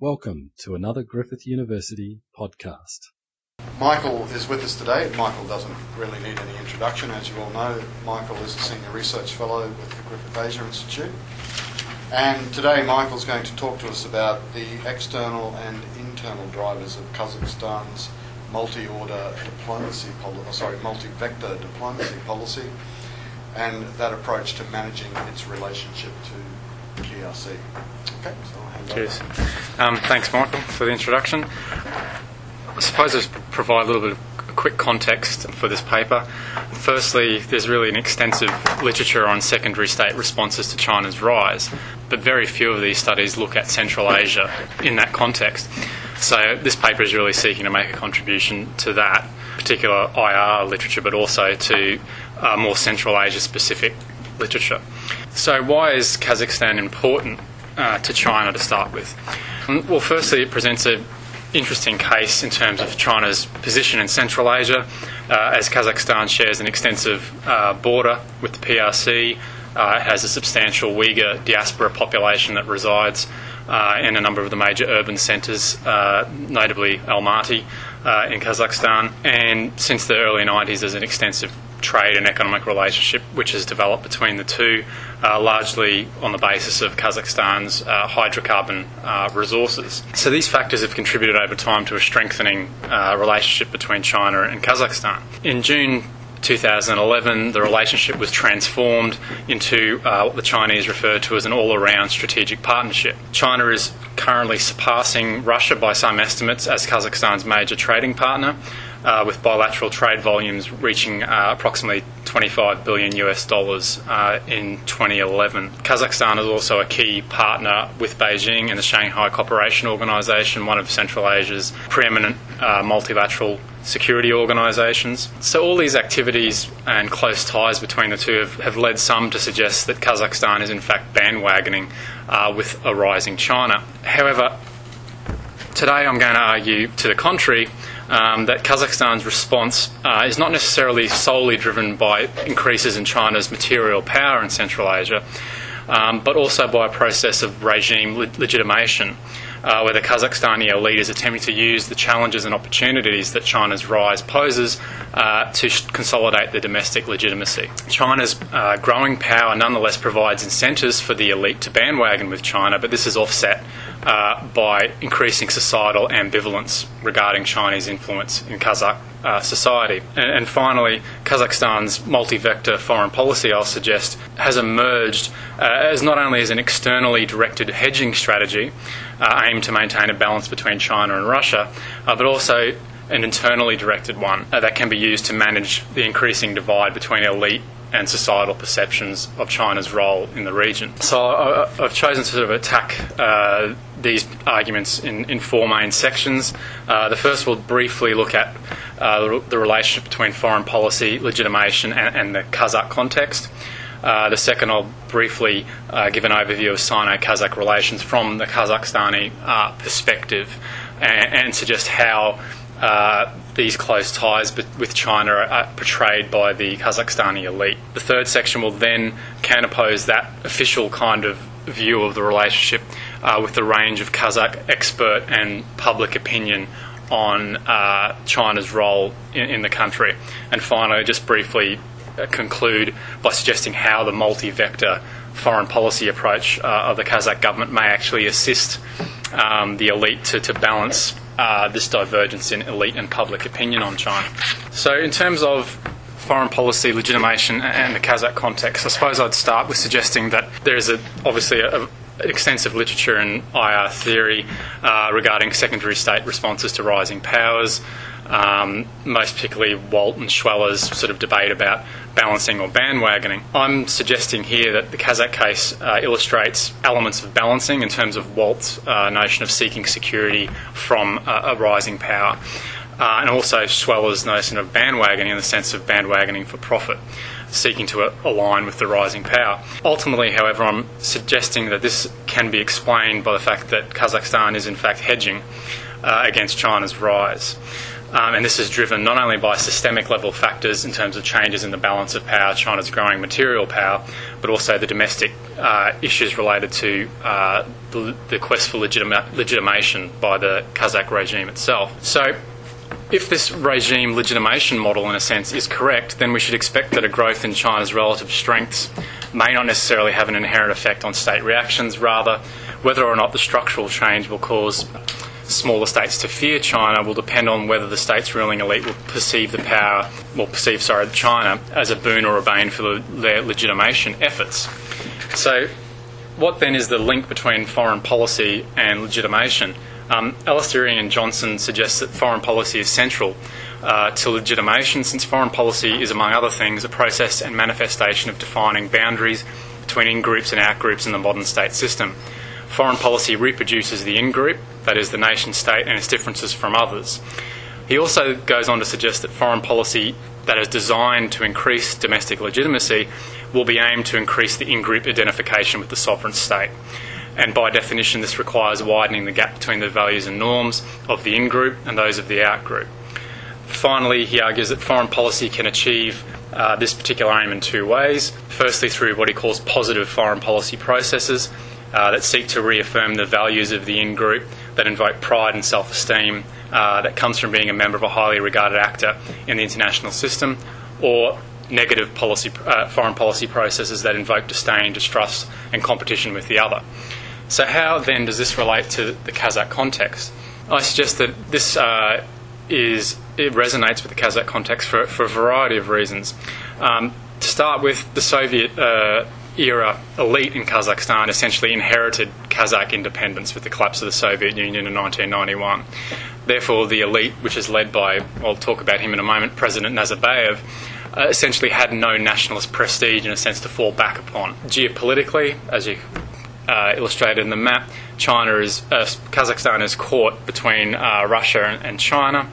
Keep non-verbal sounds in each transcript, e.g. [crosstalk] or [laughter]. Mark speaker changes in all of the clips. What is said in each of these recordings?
Speaker 1: Welcome to another Griffith University podcast.
Speaker 2: Michael is with us today. Michael doesn't really need any introduction, as you all know. Michael is a senior research fellow with the Griffith Asia Institute. And today, Michael's going to talk to us about the external and internal drivers of Kazakhstan's multi-order diplomacy policy, oh, sorry, multi-vector diplomacy policy, and that approach to managing its relationship to PRC. Okay, so I'll hand
Speaker 3: Cheers. Um, thanks, Michael, for the introduction. I suppose I'll provide a little bit of quick context for this paper. Firstly, there's really an extensive literature on secondary state responses to China's rise, but very few of these studies look at Central Asia in that context. So this paper is really seeking to make a contribution to that particular IR literature, but also to uh, more Central Asia specific literature. So, why is Kazakhstan important uh, to China to start with? Um, Well, firstly, it presents an interesting case in terms of China's position in Central Asia, uh, as Kazakhstan shares an extensive uh, border with the PRC. Uh, it has a substantial Uyghur diaspora population that resides uh, in a number of the major urban centres, uh, notably Almaty in Kazakhstan. And since the early 90s, there's an extensive trade and economic relationship which has developed between the two, uh, largely on the basis of Kazakhstan's uh, hydrocarbon uh, resources. So these factors have contributed over time to a strengthening uh, relationship between China and Kazakhstan. In June 2011, the relationship was transformed into uh, what the Chinese refer to as an all around strategic partnership. China is currently surpassing Russia by some estimates as Kazakhstan's major trading partner. Uh, with bilateral trade volumes reaching uh, approximately 25 billion US dollars uh, in 2011. Kazakhstan is also a key partner with Beijing and the Shanghai Cooperation Organization, one of Central Asia's preeminent uh, multilateral security organisations. So, all these activities and close ties between the two have, have led some to suggest that Kazakhstan is in fact bandwagoning uh, with a rising China. However, today I'm going to argue to the contrary. Um, that Kazakhstan's response uh, is not necessarily solely driven by increases in China's material power in Central Asia, um, but also by a process of regime le- legitimation, uh, where the Kazakhstani elite is attempting to use the challenges and opportunities that China's rise poses uh, to sh- consolidate the domestic legitimacy. China's uh, growing power nonetheless provides incentives for the elite to bandwagon with China, but this is offset uh, by increasing societal ambivalence regarding Chinese influence in Kazakh uh, society. And, and finally, Kazakhstan's multi-vector foreign policy, I'll suggest, has emerged uh, as not only as an externally directed hedging strategy uh, aimed to maintain a balance between China and Russia, uh, but also an internally directed one uh, that can be used to manage the increasing divide between elite and societal perceptions of China's role in the region. So I, I've chosen to sort of attack uh, these arguments in, in four main sections. Uh, the first will briefly look at uh, the, the relationship between foreign policy, legitimation, and, and the Kazakh context. Uh, the second, I'll briefly uh, give an overview of Sino-Kazakh relations from the Kazakhstani uh, perspective, and, and suggest how uh, these close ties with China are, portrayed by the Kazakhstani elite. The third section will then counterpose that official kind of view of the relationship uh, with the range of Kazakh expert and public opinion on China's role in, in the country. And finally, just briefly conclude by suggesting how the multi vector foreign policy approach uh, of the Kazakh government may actually assist um, the elite to, to balance uh, this divergence in elite and public opinion on China. So, in terms of foreign policy legitimation and the Kazakh context, I suppose I'd start with suggesting that there is a, obviously a, a extensive literature in IR theory uh, regarding secondary state responses to rising powers. Um, most particularly, Walt and Schweller's sort of debate about balancing or bandwagoning. I'm suggesting here that the Kazakh case uh, illustrates elements of balancing in terms of Walt's uh, notion of seeking security from a, a rising power. Uh, and also Schweller's notion of bandwagoning in the sense of bandwagoning for profit, seeking to uh, align with the rising power. Ultimately, however, I'm suggesting that this can be explained by the fact that Kazakhstan is in fact hedging uh, against China's rise. Um, and this is driven not only by systemic level factors in terms of changes in the balance of power, China's growing material power, but also the domestic uh, issues related to uh, the, the, quest for legitima- legitimation by the Kazakh regime itself. So, if this regime legitimation model, in a sense, is correct, then we should expect that a growth in China's relative strengths may not necessarily have an inherent effect on state reactions. Rather, whether or not the structural change will cause smaller states to fear China will depend on whether the state's ruling elite will perceive the power, will perceive, sorry, China as a boon or a bane for their legitimation efforts. So, what then is the link between foreign policy and legitimation? Um, and Johnston suggests that foreign policy is central uh, to legitimation, since foreign policy is, among other things, a process and manifestation of defining boundaries between in groups and out groups in the modern state system. Foreign policy reproduces the in group, that is, the nation state, and its differences from others. He also goes on to suggest that foreign policy that is designed to increase domestic legitimacy will be aimed to increase the in group identification with the sovereign state. And by definition, this requires widening the gap between the values and norms of the in group and those of the out group. Finally, he argues that foreign policy can achieve uh, this particular aim in two ways. Firstly, through what he calls positive foreign policy processes uh, that seek to reaffirm the values of the in group, that invoke pride and self esteem uh, that comes from being a member of a highly regarded actor in the international system, or negative policy, uh, foreign policy processes that invoke disdain, distrust, and competition with the other. So, how then does this relate to the Kazakh context? I suggest that this uh, is it resonates with the Kazakh context for, for a variety of reasons. Um, to start with, the Soviet uh, era elite in Kazakhstan essentially inherited Kazakh independence with the collapse of the Soviet Union in 1991. Therefore, the elite, which is led by, I'll talk about him in a moment, President Nazarbayev, uh, essentially had no nationalist prestige in a sense to fall back upon. Geopolitically, as you uh, illustrated in the map, China is uh, Kazakhstan is caught between uh, Russia and, and, China,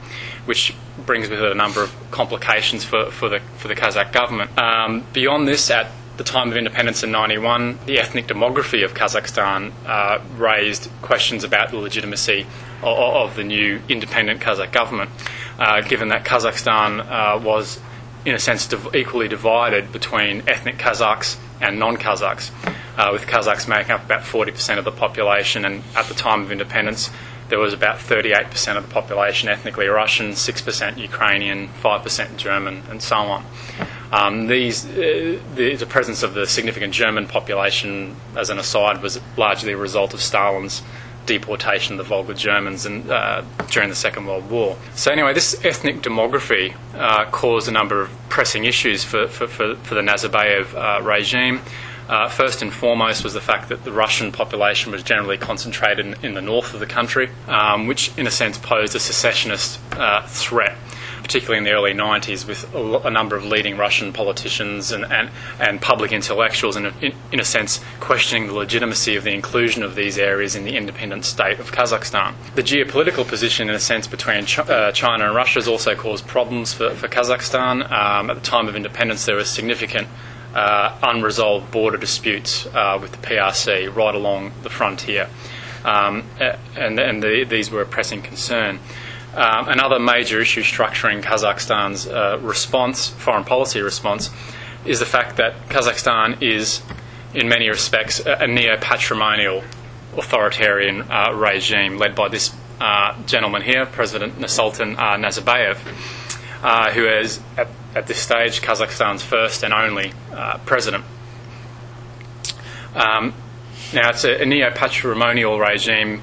Speaker 3: which brings with it a number of complications for, for the for the Kazakh government. Um, beyond this, at the time of independence in 91, the ethnic demography of Kazakhstan uh, raised questions about the legitimacy of, of the new independent Kazakh government, uh, given that Kazakhstan uh, was, in a sense, div- equally divided between ethnic Kazakhs and non Kazakhs, uh, with Kazakhs making up about 40% of the population, and at the time of independence, there was about 38% of the population ethnically Russian, 6% Ukrainian, 5% German, and so on. Um, these, uh, the, the, presence of the significant German population, as an aside, was largely a result of Stalin's deportation of the Volga Germans and, uh, during the Second World War. So, anyway, this ethnic demography uh, caused a number of pressing issues for, for, for, for the Nazarbayev uh, regime. Uh, first and foremost was the fact that the Russian population was generally concentrated in, in the north of the country, um, which in a sense posed a secessionist uh, threat particularly in the early 90s, with a, number of leading Russian politicians and, and, and public intellectuals, and in, in, a sense, questioning the legitimacy of the inclusion of these areas in the independent state of Kazakhstan. The geopolitical position, in a sense, between Ch- uh, China and Russia has also caused problems for, for Kazakhstan. Um, at the time of independence, there was significant uh, unresolved border disputes uh, with the PRC right along the frontier. Um, and, and the, these were a pressing concern. Um, another major issue structuring Kazakhstan's uh, response, foreign policy response, is the fact that Kazakhstan is, in many respects, a, a neo patrimonial authoritarian uh, regime led by this uh, gentleman here, President Nursultan uh, Nazarbayev, uh, who is, at, at, this stage, Kazakhstan's first and only uh, president. Um, now, it's a, a neo patrimonial regime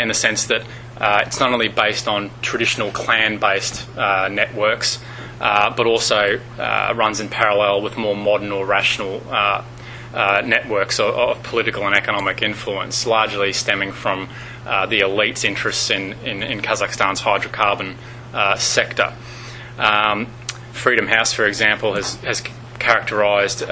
Speaker 3: in the sense that uh, it's not only based on traditional clan based uh, networks, uh, but also uh, runs in parallel with more modern or rational uh, uh, networks of, of, political and economic influence, largely stemming from the elite's interests in, in, in Kazakhstan's hydrocarbon sector. Um, Freedom House, for example, has, has characterized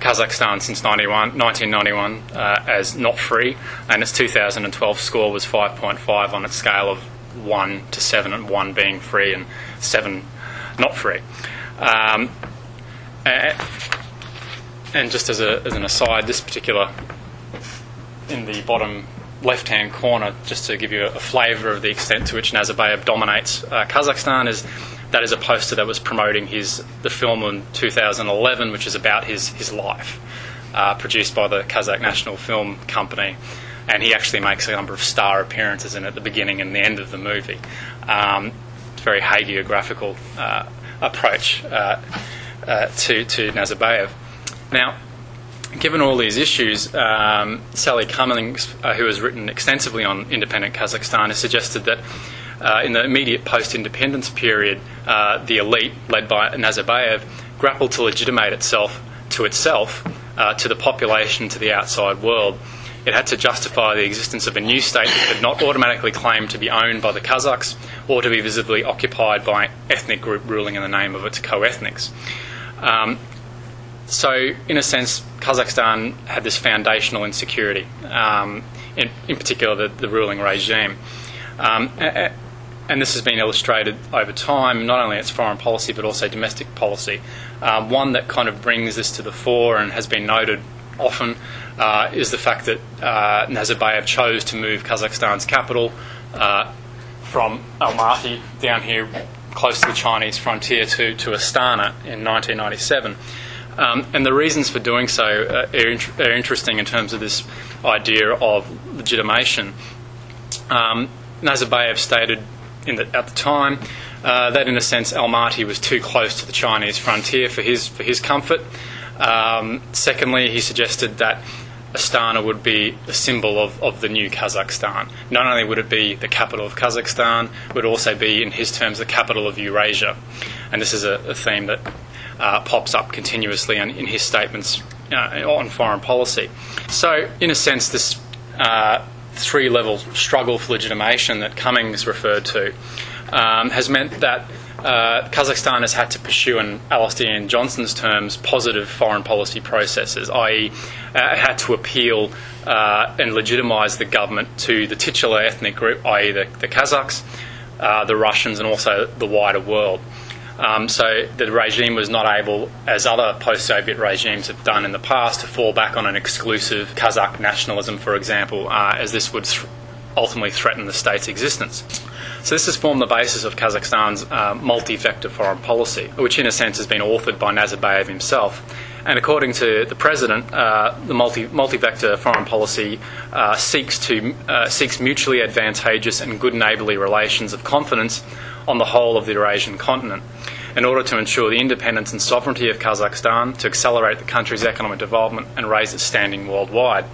Speaker 3: Kazakhstan since 91, 1991 uh, as not free, and its 2012 score was 5.5 on its scale of 1 to 7, and 1 being free and 7 not free. Um, and just as, a, as an aside, this particular, in the bottom left hand corner, just to give you a, flavour of the extent to which Nazarbayev dominates uh, Kazakhstan, is that is a poster that was promoting his the film in 2011, which is about his his life, uh, produced by the Kazakh National Film Company, and he actually makes a number of star appearances in at the beginning and the end of the movie. Um, very hagiographical uh, approach uh, uh, to to Nazarbayev. Now. Given all these issues, um, Sally Cummings, uh, who has written extensively on independent Kazakhstan, has suggested that uh, in the immediate post independence period, uh, the elite, led by Nazarbayev, grappled to legitimate itself to itself, uh, to the population, to the outside world. It had to justify the existence of a new state that could not automatically claim to be owned by the Kazakhs or to be visibly occupied by an ethnic group ruling in the name of its co ethnics. Um, so, in a sense, Kazakhstan had this foundational insecurity, um, in, in, particular the, the ruling regime. Um, and this has been illustrated over time, not only its foreign policy but also domestic policy. Um, one that kind of brings this to the fore and has been noted often uh, is the fact that uh, Nazarbayev chose to move Kazakhstan's capital uh, from Almaty down here close to the Chinese frontier to, to Astana in 1997. Um, and the reasons for doing so uh, are, int- are, interesting in terms of this idea of legitimation. Um, Nazarbayev stated the, at the time uh, that, in a sense, Almaty was too close to the Chinese frontier for his for his comfort. Um, secondly, he suggested that Astana would be a symbol of, of the new Kazakhstan. Not only would it be the capital of Kazakhstan, it would also be, in his terms, the capital of Eurasia. And this is a, a theme that uh, pops up continuously in, in his statements uh, on foreign policy. So, in a sense, this uh, three level struggle for legitimation that Cummings referred to um, has meant that uh, Kazakhstan has had to pursue, in Alastair Iain Johnston's terms, positive foreign policy processes, i.e., uh, had to appeal uh, and legitimise the government to the titular ethnic group, i.e., the, the Kazakhs, uh, the Russians, and also the wider world. Um, so the regime was not able, as other post Soviet regimes have done in the past, to fall back on an exclusive Kazakh nationalism, for example, uh, as this would th- ultimately threaten the state's existence. So this has formed the basis of Kazakhstan's uh, multi-vector foreign policy, which in a sense has been authored by Nazarbayev himself. And according to the president, uh, the multi, multi-vector foreign policy uh, seeks to uh, seeks mutually advantageous and good neighbourly relations of confidence on the whole of the Eurasian continent in order to ensure the independence and sovereignty of Kazakhstan, to accelerate the country's economic development and raise its standing worldwide.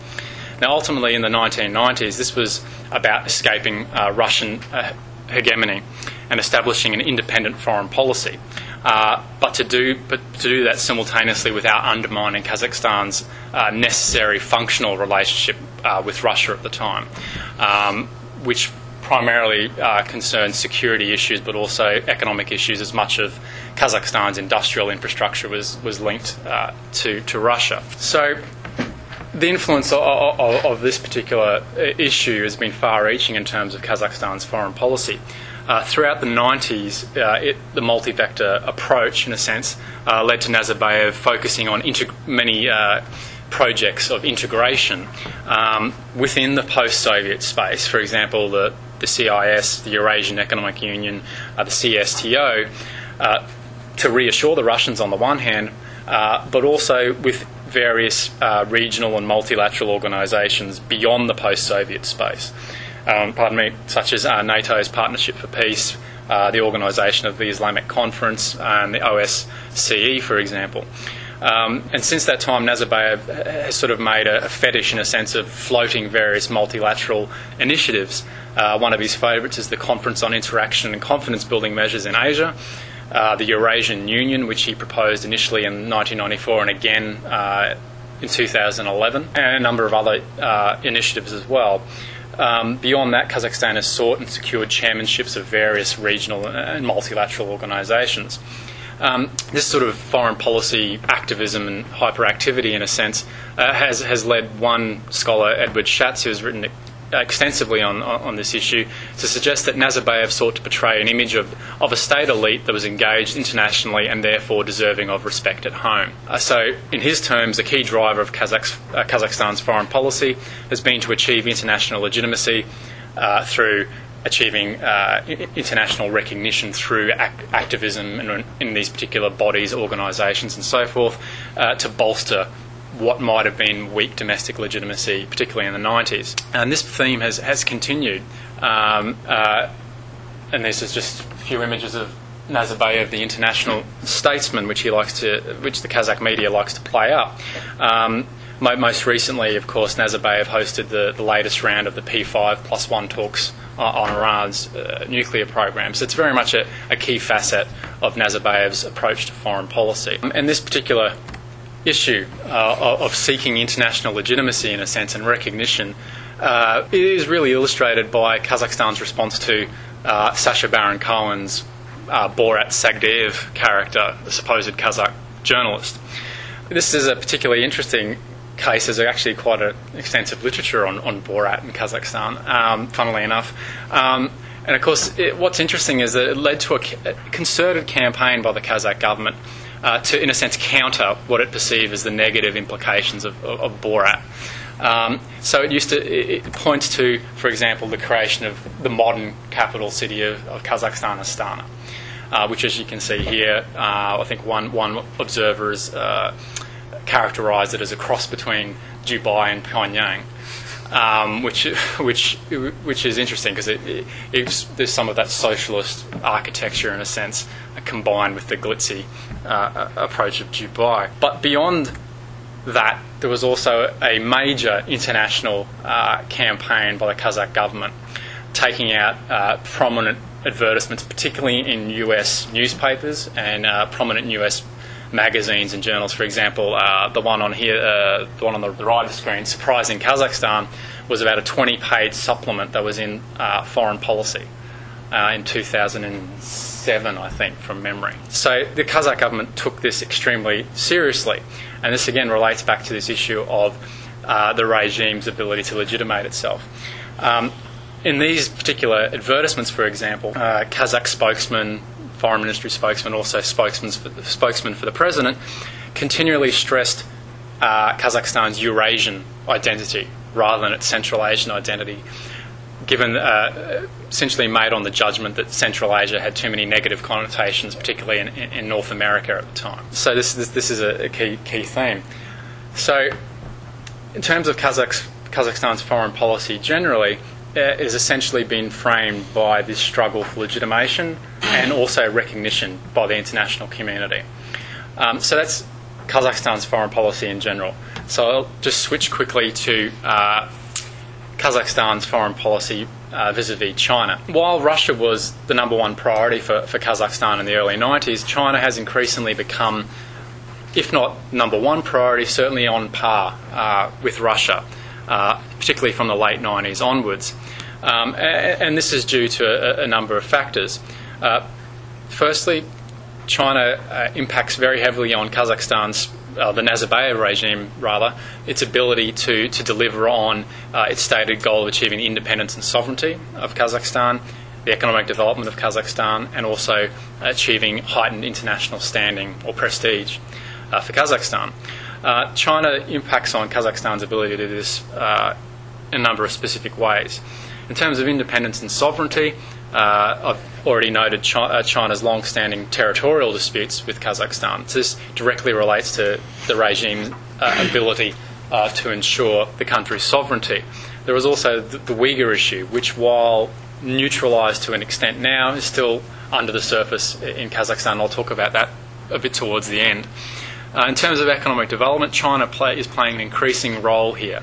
Speaker 3: Now, ultimately, in the 1990s, this was about escaping uh, Russian uh, hegemony and establishing an independent foreign policy. Uh, but to do but to do that simultaneously without undermining Kazakhstan's uh, necessary functional relationship uh, with Russia at the time, um, which primarily uh, concerned security issues, but also economic issues. As much of Kazakhstan's industrial infrastructure was was linked uh, to to Russia. So. The influence of, of, of, this particular uh, issue has been far-reaching in terms of Kazakhstan's foreign policy. Uh, throughout the 90s, uh, it, the multi-vector approach, in a sense, uh, led to Nazarbayev focusing on integ- many uh, projects of integration um, within the post-Soviet space. For example, the the CIS, the Eurasian Economic Union, uh, the CSTO, uh, to reassure the Russians on the one hand, but also with various regional and multilateral organisations beyond the post-Soviet space. Um, pardon me, such as uh, NATO's Partnership for Peace, uh, the Organisation of the Islamic Conference, and the OSCE, for example. Um, and since that time, Nazarbayev has sort of made a, a, fetish, in a sense, of floating various multilateral initiatives. Uh, one of his favourites is the Conference on Interaction and Confidence Building Measures in Asia, uh, the Eurasian Union, which he proposed initially in 1994 and again uh, in 2011, and a number of other uh, initiatives as well. Um, beyond that, Kazakhstan has sought and secured chairmanships of various regional and multilateral organisations. Um, this sort of foreign policy activism and hyperactivity, in a sense, uh, has has led one scholar, Edward who has written extensively on, on this issue to suggest that Nazarbayev sought to portray an image of, of a state elite that was engaged internationally and therefore deserving of respect at home. Uh, so, in his terms, the key driver of uh, Kazakhstan's foreign policy has been to achieve international legitimacy uh, through achieving uh, international recognition through act- activism in, in, these particular bodies, organisations, and so forth, uh, to bolster what might have been weak domestic legitimacy, particularly in the 90s. And this theme has, has continued. Um, uh, and this is just a few images of Nazarbayev, the international statesman, which he likes to, which the Kazakh media likes to play up. Um, most recently, of course, Nazarbayev hosted the, the latest round of the P5 plus one talks on Iran's uh, nuclear program. So it's very much a, a, key facet of Nazarbayev's approach to foreign policy. And this particular issue uh, of seeking international legitimacy, in a sense, and recognition, uh, is really illustrated by Kazakhstan's response to uh, Sacha Baron Cohen's uh, Borat Sagdiyev character, the supposed Kazakh journalist. This is a particularly interesting case. There's actually quite an extensive literature on, on Borat in Kazakhstan, um, funnily enough. Um, and of course, it, what's interesting is that it led to a concerted campaign by the Kazakh government uh, to, in a sense, counter what it perceived as the negative implications of, of, of Borat. Um, so it used to it points to, for example, the creation of the modern capital city of, of Kazakhstan, Astana, uh, which, as you can see here, uh, I think one one observer has uh, characterised it as a cross between Dubai and Pyongyang. Um, which which which is interesting because it, it, there's some of that socialist architecture in a sense combined with the glitzy uh, approach of Dubai. But beyond that, there was also a major international uh, campaign by the Kazakh government taking out uh, prominent advertisements, particularly in US newspapers and uh, prominent US magazines and journals. For example, uh, the one on here, uh, the one on the right of the screen, Surprising Kazakhstan, was about a 20 page supplement that was in foreign policy in 2007, I think, from memory. So the Kazakh government took this extremely seriously, and this again relates back to this issue of uh, the regime's ability to legitimate itself. Um, in these particular advertisements, for example, uh, Kazakh spokesman, foreign ministry spokesman, also spokesman for, the, spokesman for the president, continually stressed uh, Kazakhstan's Eurasian identity rather than its Central Asian identity given uh, essentially made on the judgment that Central Asia had too many negative connotations, particularly in, in North America at the time. So this this, this is a, a, key key theme. So, in terms of Kazakh's, Kazakhstan's foreign policy generally, has essentially been framed by this struggle for legitimation and also recognition by the international community. Um, so that's Kazakhstan's foreign policy in general. So I'll just switch quickly to uh, Kazakhstan's foreign policy vis a vis China. While Russia was the number one priority for, for Kazakhstan in the early 90s, China has increasingly become, if not number one priority, certainly on par uh, with Russia, uh, particularly from the late 90s onwards. Um, and, and, this is due to a, a number of factors. Uh, firstly, China uh, impacts very heavily on Kazakhstan's uh, the Nazarbayev regime, rather, its ability to, to deliver on uh, its stated goal of achieving independence and sovereignty of Kazakhstan, the economic development of Kazakhstan, and also achieving heightened international standing or prestige uh, for Kazakhstan. Uh, China impacts on Kazakhstan's ability to do this a number of specific ways. In terms of independence and sovereignty, uh, I've already noted uh, China's long standing territorial disputes with Kazakhstan. So this directly relates to the regime's uh, ability uh, to ensure the country's sovereignty. There was also the, the Uyghur issue, which, while neutralised to an extent now, is still under the surface in Kazakhstan. I'll talk about that a bit towards the end. Uh, in terms of economic development, China play, is playing an increasing role here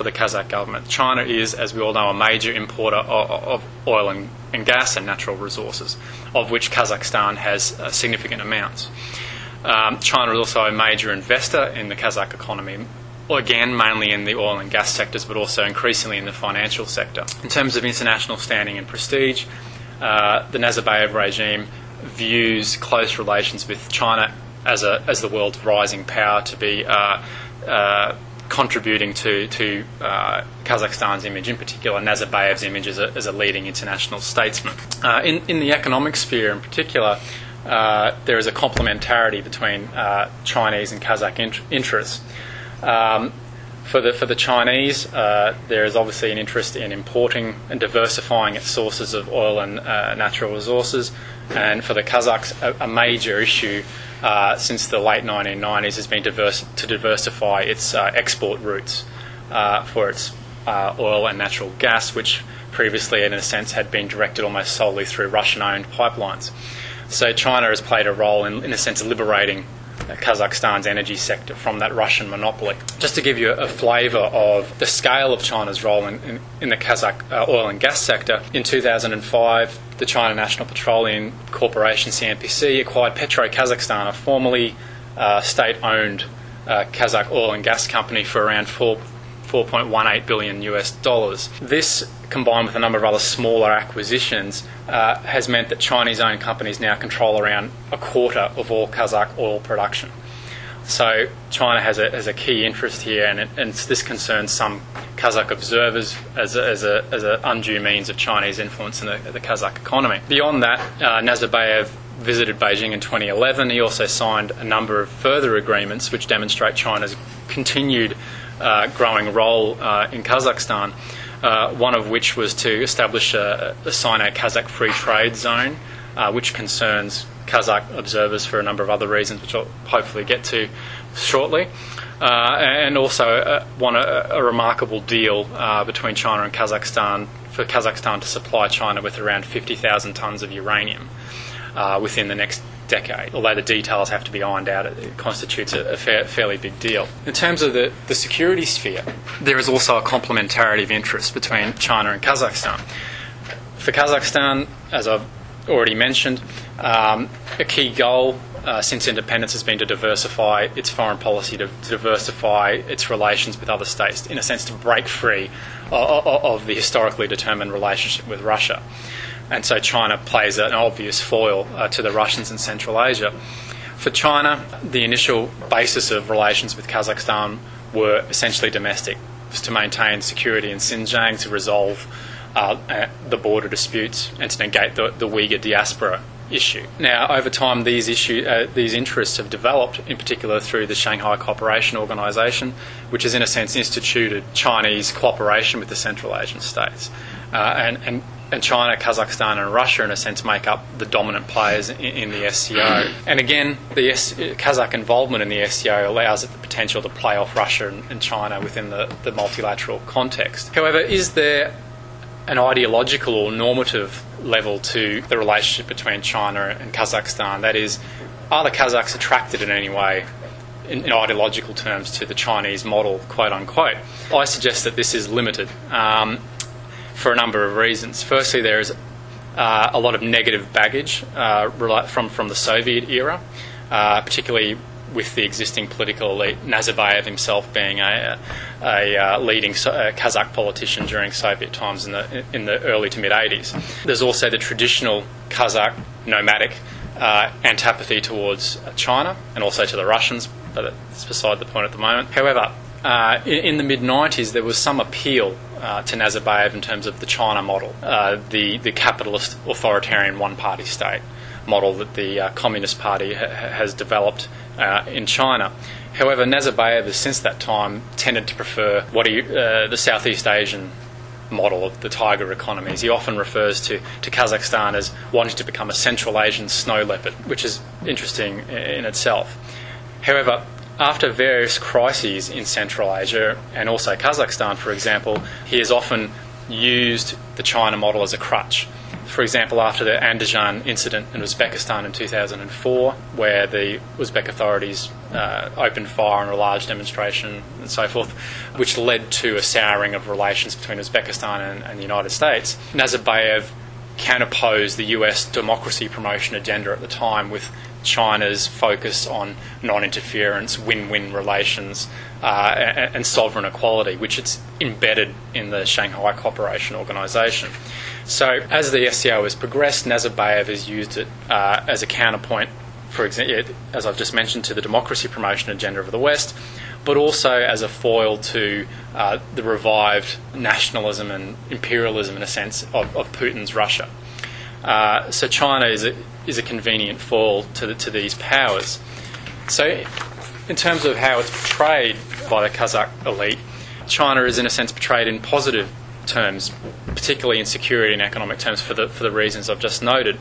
Speaker 3: for the Kazakh government. China is, as we all know, a major importer of, oil and, and, gas and natural resources, of which Kazakhstan has uh, significant amounts. Um, China is also a major investor in the Kazakh economy, again, mainly in the oil and gas sectors, but also increasingly in the financial sector. In terms of international standing and prestige, uh, the Nazarbayev regime views close relations with China as, a, as the world's rising power to be uh, uh, contributing to, to uh, Kazakhstan's image, in particular Nazarbayev's image as a, as a leading international statesman. Uh, in, in the economic sphere, in particular, uh, there is a complementarity between uh, Chinese and Kazakh int- interests. Um, for the, for the Chinese, uh, there is obviously an interest in importing and diversifying its sources of oil and uh, natural resources. And for the Kazakhs, a, a major issue uh, since the late 1990s has been diverse, to diversify its uh, export routes uh, for its uh, oil and natural gas, which previously, in a sense, had been directed almost solely through Russian owned pipelines. So China has played a role in, in a sense, liberating Kazakhstan's energy sector from that Russian monopoly. Just to give you a, flavour of the scale of China's role in, in, in the Kazakh uh, oil and gas sector, in 2005, the China National Petroleum Corporation, CNPC, acquired PetroKazakhstan, a formerly uh, state owned uh, Kazakh oil and gas company, for around 4 4.18 billion US dollars. This, combined with a number of other smaller acquisitions, uh, has meant that Chinese owned companies now control around a quarter of all Kazakh oil production. So China has a, has a key interest here, and, it, and this concerns some Kazakh observers as an as a, as a undue means of Chinese influence in the, the Kazakh economy. Beyond that, uh, Nazarbayev visited Beijing in 2011. He also signed a number of further agreements which demonstrate China's continued growing role uh, in Kazakhstan. Uh, one of which was to establish a, a Sino Kazakh free trade zone, uh, which concerns Kazakh observers for a number of other reasons, which I'll hopefully get to shortly. Uh, and also uh, one a, a, remarkable deal between China and Kazakhstan for Kazakhstan to supply China with around 50,000 tonnes of uranium within the next decade. Although the details have to be ironed out, it constitutes a, a fair, fairly big deal. In terms of the, the security sphere, there is also a complementarity of interest between China and Kazakhstan. For Kazakhstan, as I've already mentioned, um, a key goal uh, since independence has been to diversify its foreign policy, to, to, diversify its relations with other states, in a sense, to break free of, of the historically determined relationship with Russia and so China plays an obvious foil uh, to the Russians in Central Asia. For China, the initial basis of relations with Kazakhstan were essentially domestic, to maintain security in Xinjiang, to resolve uh, uh, the border disputes, and to negate the, the Uyghur diaspora issue. Now, over time, these issue, uh, these interests have developed, in particular through the Shanghai Cooperation Organisation, which has, in a sense, instituted Chinese cooperation with the Central Asian states, uh, and, and and China, Kazakhstan, and Russia, in a sense, make up the dominant players in, in the SCO. And again, the S- Kazakh involvement in the SCO allows it the potential to play off Russia and, and China within the, the multilateral context. However, is there an ideological or normative level to the relationship between China and Kazakhstan? That is, are the Kazakhs attracted in any way in, in, ideological terms to the Chinese model, quote unquote. I suggest that this is limited. Um, for a number of reasons. Firstly, there is uh, a lot of negative baggage uh, from, from the Soviet era, uh, particularly with the existing political elite, Nazarbayev himself being a, a, a uh, leading uh, Kazakh politician during Soviet times in the, in the early to mid 80s. There's also the traditional Kazakh nomadic uh, antipathy towards China and also to the Russians, but that's beside the point at the moment. However, in, in, the mid 90s, there was some appeal uh, to Nazarbayev in terms of the China model, uh, the, the capitalist authoritarian one party state model that the uh, Communist Party ha- has developed uh, in China. However, Nazarbayev has since that time tended to prefer what he, uh, the Southeast Asian model of the tiger economies. He often refers to, to Kazakhstan as wanting to become a Central Asian snow leopard, which is interesting in itself. However, after various crises in Central Asia and also Kazakhstan, for example, he has often used the China model as a crutch. For example, after the Andijan incident in Uzbekistan in 2004, where the Uzbek authorities uh, opened fire on a large demonstration and so forth, which led to a souring of relations between Uzbekistan and, and the United States, Nazarbayev counterposed the US democracy promotion agenda at the time with China's focus on non interference, win win relations, uh, and, and, sovereign equality, which it's embedded in the Shanghai Cooperation Organization. So, as the SCO has progressed, Nazarbayev has used it uh, as a counterpoint, for example, as I've just mentioned, to the democracy promotion agenda of the West, but also as a foil to uh, the revived nationalism and imperialism, in a sense, of, of Putin's Russia. Uh, so China is a, is a convenient fall to, the, to these powers. So, in terms of how it's portrayed by the Kazakh elite, China is, in a sense, portrayed in positive terms, particularly in security and economic terms, for the, for the reasons I've just noted.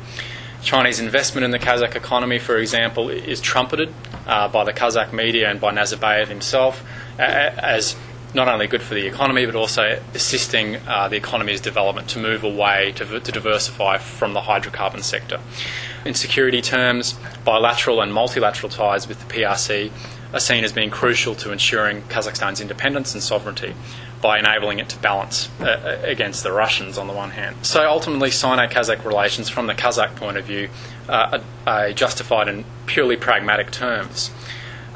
Speaker 3: Chinese investment in the Kazakh economy, for example, is trumpeted uh, by the Kazakh media and by Nazarbayev himself as not only good for the economy but also assisting uh, the economy's development to move away to, to diversify from the hydrocarbon sector. In security terms, bilateral and multilateral ties with the PRC are seen as being crucial to ensuring Kazakhstan's independence and sovereignty by enabling it to balance uh, uh against the Russians on the one hand. So ultimately, Sino Kazakh relations, from the Kazakh point of view, uh, are, justified in purely pragmatic terms.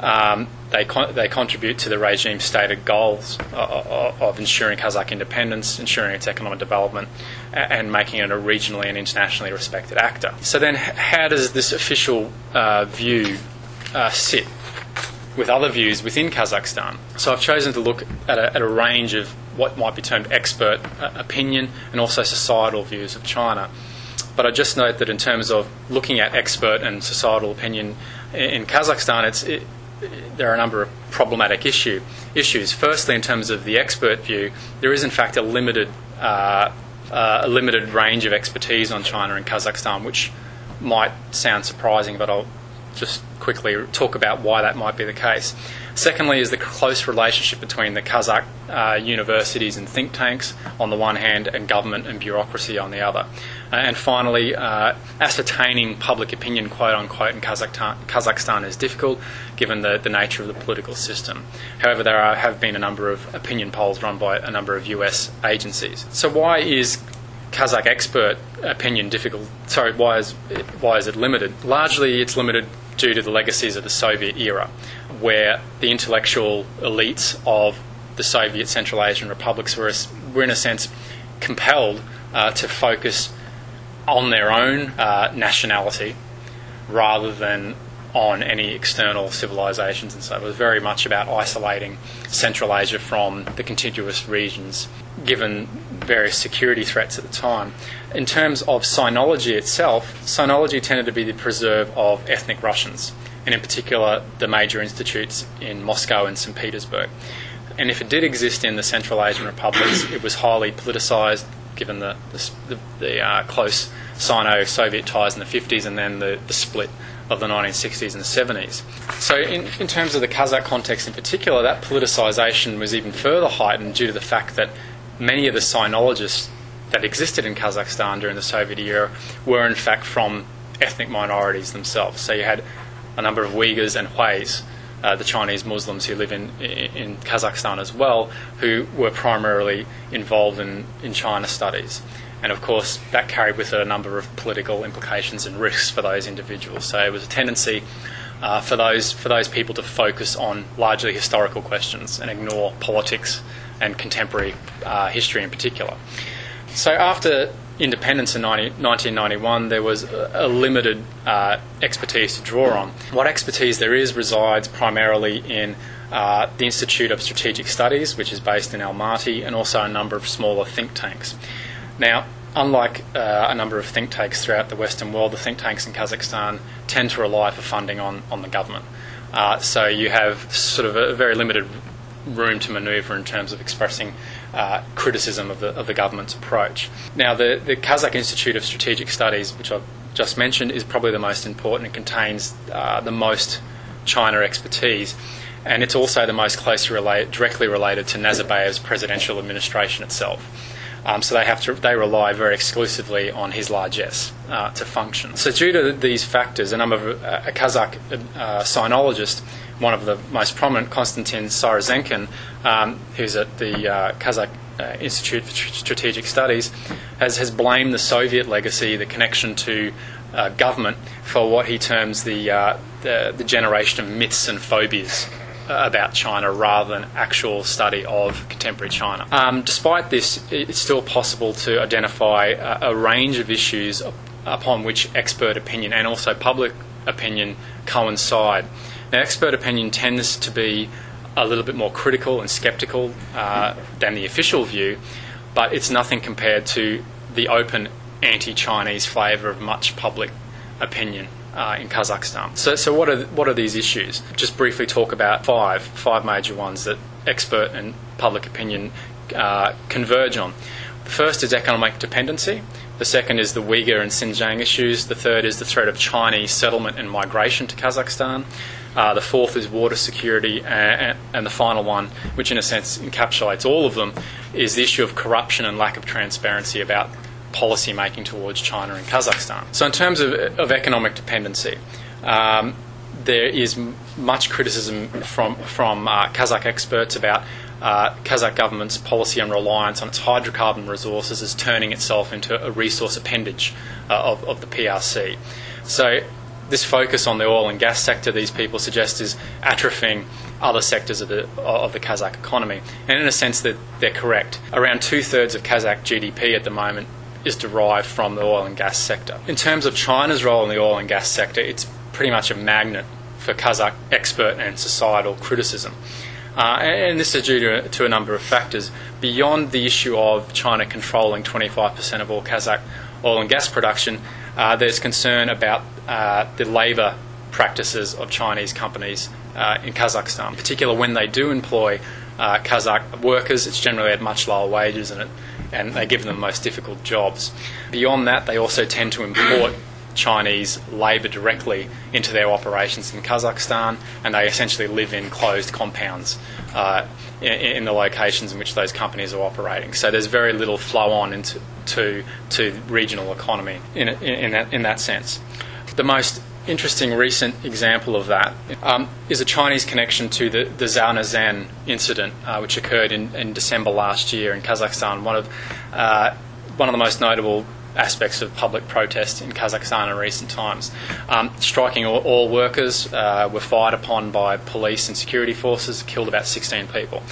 Speaker 3: Um, they, con- they contribute to the regime's stated goals of, of ensuring Kazakh independence, ensuring its economic development, and making it a regionally and internationally respected actor. So, then, how does this official uh, view uh, sit with other views within Kazakhstan? So, I've chosen to look at a, at a range of what might be termed expert uh, opinion and also societal views of China. But I just note that in terms of looking at expert and societal opinion in Kazakhstan, it's, it, there are a number of problematic issue, issues. Firstly, in terms of the expert view, there is in fact a limited, uh, uh, a limited range of expertise on China and Kazakhstan, which might sound surprising, but I'll just quickly talk about why that might be the case. Secondly, is the close relationship between the Kazakh uh, universities and think tanks on the one hand, and government and bureaucracy on the other. Uh, and finally, uh, ascertaining public opinion, quote unquote, in Kazakhstan, Kazakhstan is difficult given the, the nature of the political system. However, there are, have been a number of opinion polls run by a number of US agencies. So, why is Kazakh expert opinion difficult? Sorry, why is, why is it limited? Largely, it's limited due to the legacies of the Soviet era, where the intellectual elites of the Soviet Central Asian republics were, were in a sense, compelled uh, to focus on their own uh, nationality rather than on any external civilizations and so it was very much about isolating Central Asia from the contiguous regions given various security threats at the time. In terms of sinology itself, sinology tended to be the preserve of ethnic Russians, and in particular the major institutes in Moscow and St. Petersburg. And if it did exist in the Central Asian republics, it was highly politicized, given the, the, the uh, close Sino Soviet ties in the 50s and then the, the split of the 1960s and 70s. So, in, in terms of the Kazakh context in particular, that politicisation was even further heightened due to the fact that many of the sinologists that existed in Kazakhstan during the Soviet era were in fact from ethnic minorities themselves. So you had a number of Uyghurs and Huis, uh, the Chinese Muslims who live in, in Kazakhstan as well, who were primarily involved in, in China studies. And of course, that carried with it a number of political implications and risks for those individuals. So it was a tendency uh, for those for those people to focus on largely historical questions and ignore politics and contemporary uh, history in particular. So after independence in 90, 1991, there was a, limited uh, expertise to draw on. What expertise there is resides primarily in uh, the Institute of Strategic Studies, which is based in Almaty, and also a number of smaller think tanks. Now, unlike uh, a number of think tanks throughout the Western world, the think tanks in Kazakhstan tend to rely for funding on, on the government. Uh, so you have sort of a very limited room to manoeuvre in terms of expressing uh, criticism of the, of the government's approach. Now, the, the Kazakh Institute of Strategic Studies, which I've just mentioned, is probably the most important It contains uh, the most China expertise. And it's also the most closely related, directly related to Nazarbayev's presidential administration itself. Um, so they have to they rely very exclusively on his largesse uh, to function. So due to these factors, a number of uh, a Kazakh uh, sinologist one of the most prominent, Konstantin Syroezhkin, um, who's at the uh, Kazakh uh, Institute for Strategic Studies, has, has blamed the Soviet legacy, the connection to uh, government, for what he terms the, the, the, generation of myths and phobias about China rather than actual study of contemporary China. Um, despite this, it's still possible to identify a, a range of issues upon which expert opinion and also public opinion coincide. Now, expert opinion tends to be a little bit more critical and skeptical uh, than the official view, but it's nothing compared to the open anti Chinese flavour of much public opinion. Uh, in Kazakhstan. So, so what are what are these issues? Just briefly talk about five five major ones that expert and public opinion uh, converge on. The first is economic dependency. The second is the Uyghur and Xinjiang issues. The third is the threat of Chinese settlement and migration to Kazakhstan. Uh, the fourth is water security. And, and, the final one, which in a sense encapsulates all of them, is the issue of corruption and lack of transparency about policy making towards China and Kazakhstan. So, in terms of, of economic dependency, um, there is much criticism from, from uh, Kazakh experts about uh, Kazakh government's policy and reliance on its hydrocarbon resources as turning itself into a resource appendage uh, of, of the PRC. So, this focus on the oil and gas sector, these people suggest, is atrophying other sectors of the, of the Kazakh economy. And in a sense, that they're, they're correct. Around two thirds of Kazakh GDP at the moment is derived from the oil and gas sector. In terms of China's role in the oil and gas sector, it's pretty much a magnet for Kazakh expert and societal criticism. Uh, and this is due to, to, a number of factors. Beyond the issue of China controlling 25% of all Kazakh oil and gas production, uh, there's concern about uh, the labour practices of Chinese companies uh, in Kazakhstan, in particular when they do employ uh, Kazakh workers, it's generally at much lower wages and, it, and they give them the most difficult jobs. Beyond that, they also tend to import [clears throat] Chinese labour directly into their operations in Kazakhstan, and they essentially live in closed compounds uh, in, in, the locations in which those companies are operating. So there's very little flow on into to, to regional economy in, in, in, that, in that sense. The most interesting recent example of that um, is a Chinese connection to the, the Zhanaozen incident, uh, which occurred in, in December last year in Kazakhstan. One of uh, one of the most notable aspects of public protest in Kazakhstan in recent times. Um, striking all, all workers uh, were fired upon by police and security forces, killed about 16 people.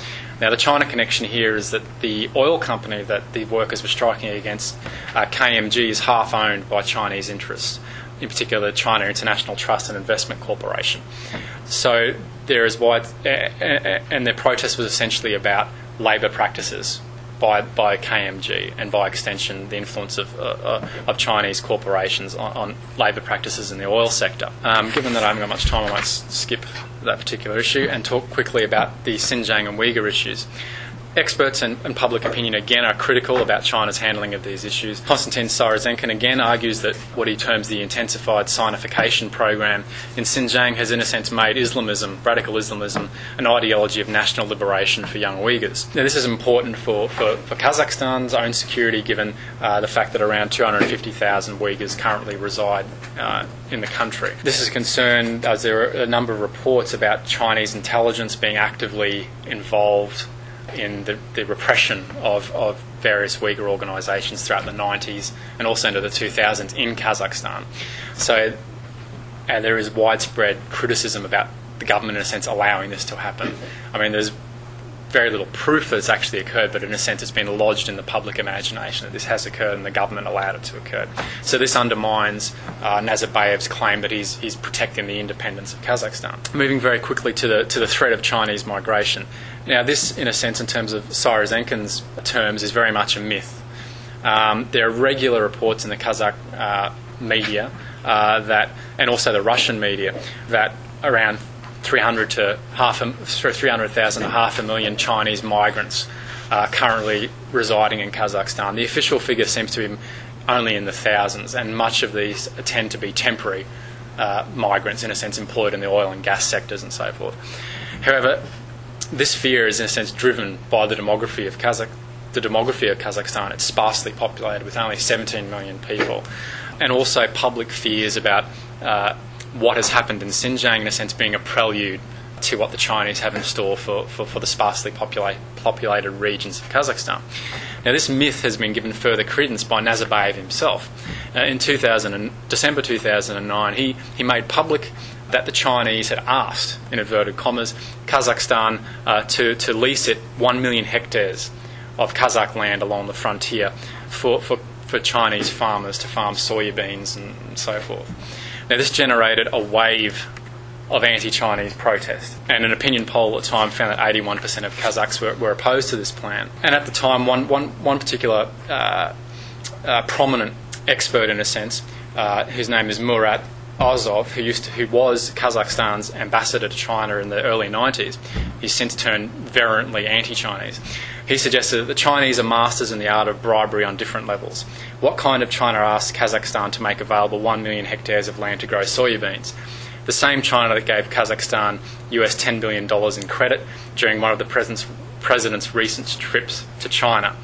Speaker 3: Now, the China connection here is that the oil company that the workers were striking against, uh, KMG, is half owned by Chinese interests, in particular, China International Trust and Investment Corporation. So there is wide, and their protest was essentially about labour practices by, by KMG and by extension the influence of, uh, uh, of Chinese corporations on, on labour practices in the oil sector. Um, given that I haven't got much time, I might skip that particular issue and talk quickly about the Xinjiang and Uyghur issues. Experts and, and, public opinion again are critical about China's handling of these issues. Konstantin Syroezhkin again argues that what he terms the intensified Sinification program in Xinjiang has, in a sense, made Islamism, radical Islamism, an ideology of national liberation for young Uyghurs. Now, this is important for, for, for Kazakhstan's own security, given uh, the fact that around 250,000 Uyghurs currently reside uh, in the country. This is concerned as there are a number of reports about Chinese intelligence being actively involved in the, the repression of, of various Uyghur organisations throughout the 90s and also into the 2000s in Kazakhstan. So, and there is widespread criticism about the government, in a sense, allowing this to happen. I mean, there's very little proof that it's actually occurred, but in a sense, it's been lodged in the public imagination that this has occurred and the government allowed it to occur. So this undermines uh, Nazarbayev's claim that he's, he's protecting the independence of Kazakhstan. Moving very quickly to the to the threat of Chinese migration. Now, this, in a sense, in terms of Syroezhkin's terms, is very much a myth. Um, there are regular reports in the Kazakh uh, media uh, that, and also the Russian media, that around 300 to half a, 300,000 to half a million Chinese migrants are currently residing in Kazakhstan. The official figure seems to be only in the thousands, and much of these tend to be temporary uh, migrants, in a sense, employed in the oil and gas sectors and so forth. However, this fear is, in a sense, driven by the demography of Kazakh. The demography of Kazakhstan, it's sparsely populated with only 17 million people, and also public fears about uh, what has happened in Xinjiang, in a sense, being a prelude to what the Chinese have in store for, for, for the sparsely populate, populated regions of Kazakhstan. Now, this myth has been given further credence by Nazarbayev himself. Uh, in 2000 December 2009, he, he made public that the Chinese had asked, in inverted commas, Kazakhstan uh, to, to lease it 1 million hectares of Kazakh land along the frontier for, for, for Chinese farmers to farm soybeans and, and so forth. Now, this generated a wave of anti-Chinese protest. And an opinion poll at the time found that 81% of Kazakhs were, were opposed to this plan. And at the time, one, one, one particular uh, uh, prominent expert, in a sense, uh, whose name is Murat Auezov, who used to, who was Kazakhstan's ambassador to China in the early 90s, he's since turned virulently anti-Chinese. He suggested that the Chinese are masters in the art of bribery on different levels. What kind of China asked Kazakhstan to make available 1 million hectares of land to grow soybeans? The same China that gave Kazakhstan US $10 billion in credit during one of the president's, president's recent trips to China.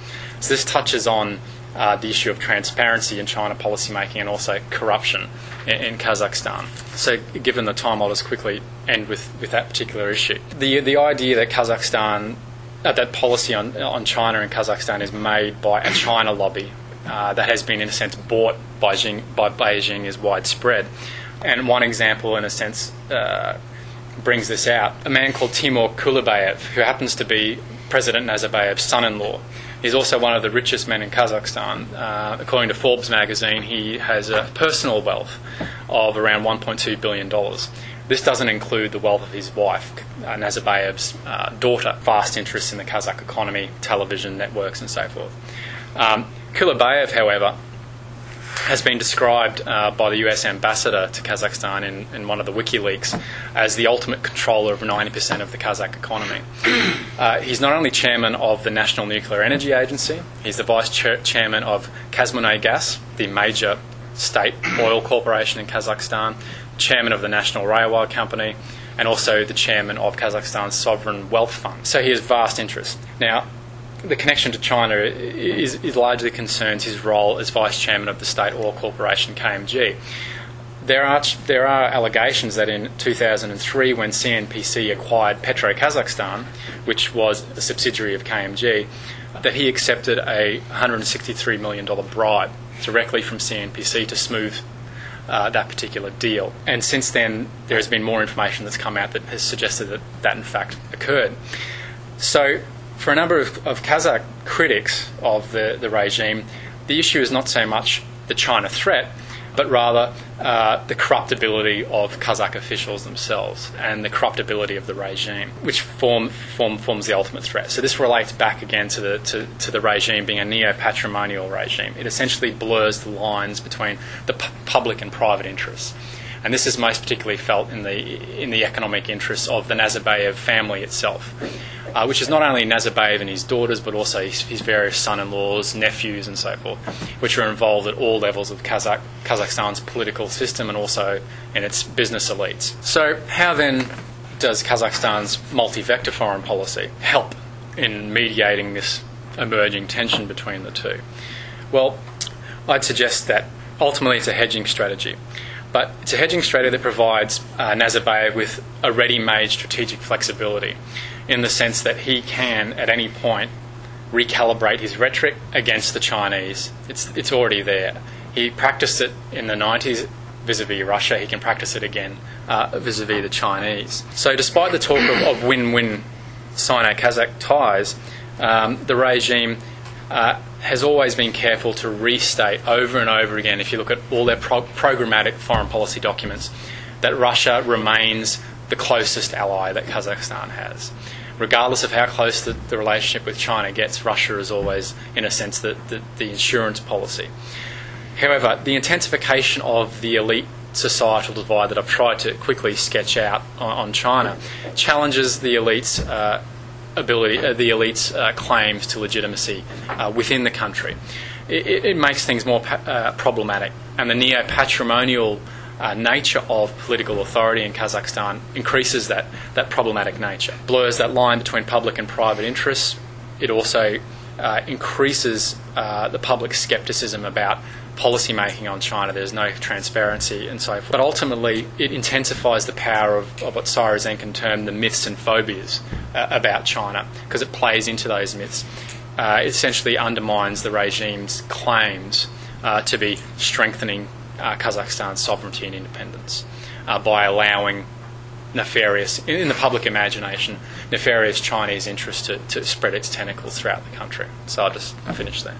Speaker 3: So this touches on uh, the issue of transparency in China policymaking and also corruption in, in, Kazakhstan. So, given the time, I'll just quickly end with, with that particular issue. The, the idea that Kazakhstan, uh, that policy on, on China in Kazakhstan is made by a China lobby uh, that has been, in a sense, bought by, Xing, by Beijing is widespread. And one example, in a sense, uh, brings this out. A man called Timur Kulibayev, who happens to be President Nazarbayev's son in law, He's also one of the richest men in Kazakhstan. Uh, according to Forbes magazine, he has a personal wealth of around $1.2 billion. This doesn't include the wealth of his wife, uh, Nazarbayev's uh, daughter, vast interests in the Kazakh economy, television networks, and so forth. Um, however, has been described uh, by the US ambassador to Kazakhstan in, in, one of the WikiLeaks as the ultimate controller of 90% of the Kazakh economy. [clears throat] Uh, he's not only chairman of the National Nuclear Energy Agency, he's the vice chairman of Kazmunaygas, the major state oil corporation in Kazakhstan, chairman of the National Railway Company, and also the chairman of Kazakhstan's sovereign wealth fund. So he has vast interests. Now, the connection to China is, is, largely concerns his role as vice chairman of the state oil corporation KMG. There are there are allegations that in 2003, when CNPC acquired PetroKazakhstan, which was a subsidiary of KMG, that he accepted a 163 million dollar bribe directly from CNPC to smooth uh, that particular deal. And since then, there has been more information that's come out that has suggested that that in fact occurred. So for a number of, of Kazakh critics of the, the regime, the issue is not so much the China threat, but rather uh, the corruptibility of Kazakh officials themselves and the corruptibility of the regime, which form, form, forms the ultimate threat. So this relates back again to the, to, to the regime being a neo-patrimonial regime. It essentially blurs the lines between the pu- public and private interests. And this is most particularly felt in the, in the economic interests of the Nazarbayev family itself uh, which is not only Nazarbayev and his daughters, but also his, his various son in laws, nephews, and so forth, which are involved at all levels of Kazakh, Kazakhstan's political system and also in its business elites. So, how then does Kazakhstan's multi vector foreign policy help in mediating this emerging tension between the two? Well, I'd suggest that ultimately it's a hedging strategy. But it's a hedging strategy that provides uh, Nazarbayev with a ready made strategic flexibility in the sense that he can, at any point, recalibrate his rhetoric against the Chinese. It's, it's already there. He practiced it in the 90s vis a vis Russia, he can practice it again vis a vis the Chinese. So, despite the talk of, win win Sino Kazakh ties, um, the regime uh, has always been careful to restate over and over again, if you look at all their pro- programmatic foreign policy documents, that Russia remains the closest ally that Kazakhstan has. Regardless of how close the, the relationship with China gets, Russia is always, in a sense, the, the, the insurance policy. However, the intensification of the elite societal divide that I've tried to quickly sketch out on, on China challenges the elites' uh, ability, uh, the elites' uh, claims to legitimacy uh, within the country. It, it makes things more pa- uh, problematic, and the neo-patrimonial uh, nature of political authority in Kazakhstan increases that, that problematic nature, blurs that line between public and private interests. It also increases the public skepticism about policy making on China. There's no transparency and so forth. But ultimately, it intensifies the power of, of what Syroezhkin termed the myths and phobias uh, about China because it plays into those myths. Uh, it essentially undermines the regime's claims uh, to be strengthening uh, Kazakhstan's sovereignty and independence uh, by allowing nefarious, in the public imagination, nefarious Chinese interests to, to spread its tentacles throughout the country. So I'll just finish there.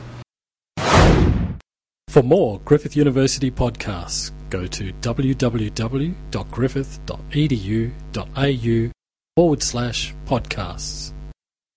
Speaker 1: For more Griffith University podcasts, go to www.griffith.edu.au forward slash podcasts.